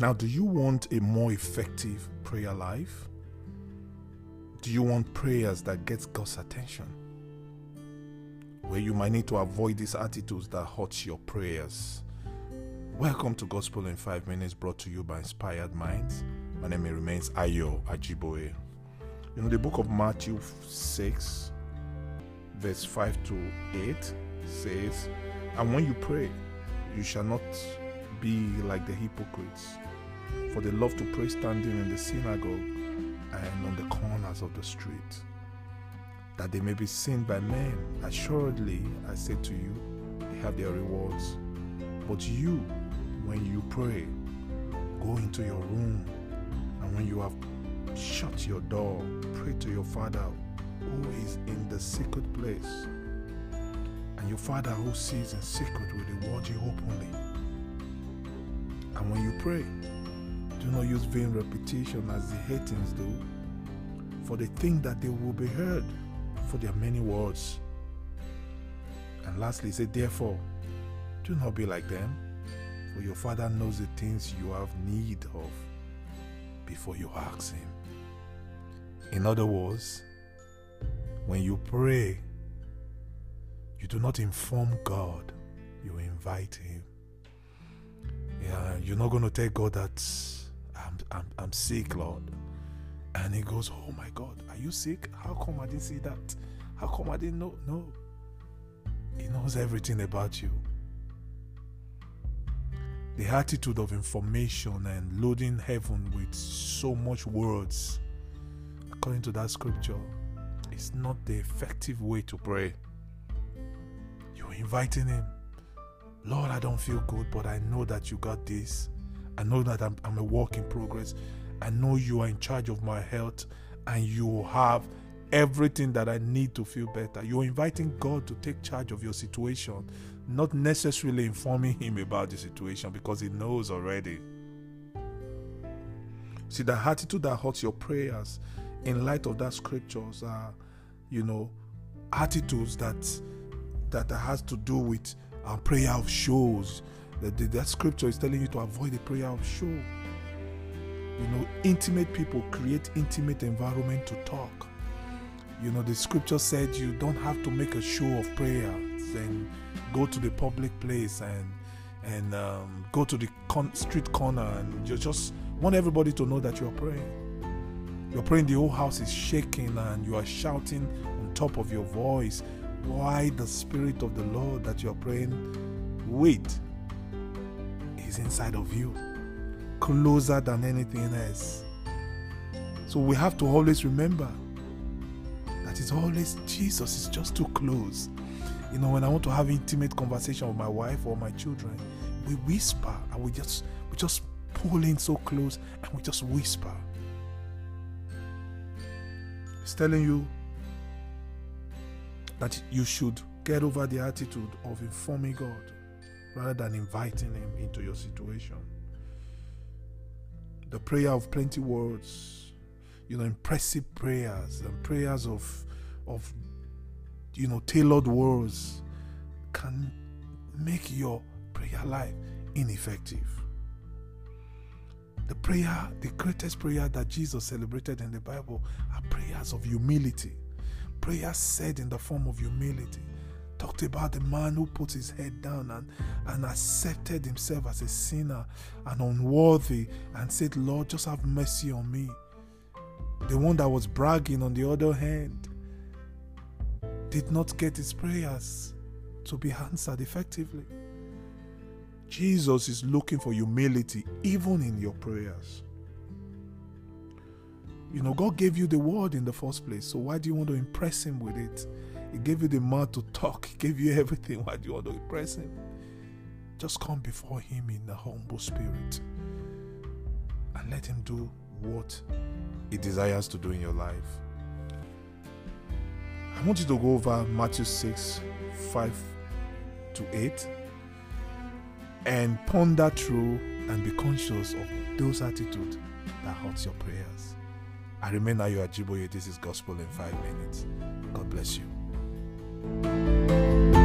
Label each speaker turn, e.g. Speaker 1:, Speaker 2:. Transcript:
Speaker 1: Now, do you want a more effective prayer life? Do you want prayers that gets God's attention? Where you might need to avoid these attitudes that hurt your prayers. Welcome to Gospel in 5 Minutes brought to you by Inspired Minds. My name remains Ayo Ajiboye. You know, the book of Matthew 6, verse 5 to 8 says, And when you pray, you shall not be like the hypocrites, for they love to pray standing in the synagogue and on the corners of the street, that they may be seen by men. Assuredly, I say to you, they have their rewards. But you, when you pray, go into your room, and when you have shut your door, pray to your Father who is in the secret place. And your Father who sees in secret will reward you openly. And when you pray, do not use vain repetition as the heathens do, for they think that they will be heard for their many words. And lastly, say, therefore, do not be like them, for your Father knows the things you have need of before you ask Him. In other words, when you pray, you do not inform God, you invite Him. Yeah, you're not going to tell God that I'm, I'm, sick, Lord. And He goes, Oh my God, are you sick? How come I didn't see that? How come I didn't know? No. He knows everything about you. The attitude of information and loading heaven with so much words, according to that scripture, is not the effective way to pray. You're inviting Him. Lord, I don't feel good, but I know that you got this. I know that I'm, I'm a work in progress. I know you are in charge of my health and you have everything that I need to feel better. You're inviting God to take charge of your situation, not necessarily informing Him about the situation because He knows already. See, the attitude that hurts your prayers in light of that scriptures are, you know, attitudes that that has to do with our prayer of shows. That, that scripture is telling you to avoid the prayer of show. You know, intimate people create intimate environment to talk. You know, the scripture said you don't have to make a show of prayer and go to the public place and and um, go to the con- street corner and you just want everybody to know that you are praying. You're praying, the whole house is shaking and you are shouting on top of your voice. Why the Spirit of the Lord that you're praying with is inside of you, closer than anything else. So we have to always remember that it's always Jesus is just too close. You know, when I want to have intimate conversation with my wife or my children, we whisper and we just we just pull in so close and we just whisper. It's telling you that you should get over the attitude of informing God rather than inviting Him into your situation. The prayer of plenty words, you know, impressive prayers and prayers of, of, you know, tailored words can make your prayer life ineffective. The prayer, the greatest prayer that Jesus celebrated in the Bible are prayers of humility. Prayers said in the form of humility. Talked about the man who put his head down and, and accepted himself as a sinner and unworthy and said, Lord, just have mercy on me. The one that was bragging, on the other hand, did not get his prayers to be answered effectively. Jesus is looking for humility even in your prayers. You know, God gave you the word in the first place, so why do you want to impress Him with it? He gave you the mouth to talk, He gave you everything. Why do you want to impress Him? Just come before Him in a humble spirit and let Him do what He desires to do in your life. I want you to go over Matthew 6 5 to 8 and ponder through and be conscious of those attitudes that hurts your prayers. I remain Ayo Ajiboye. This is Gospel in 5 minutes. God bless you. Música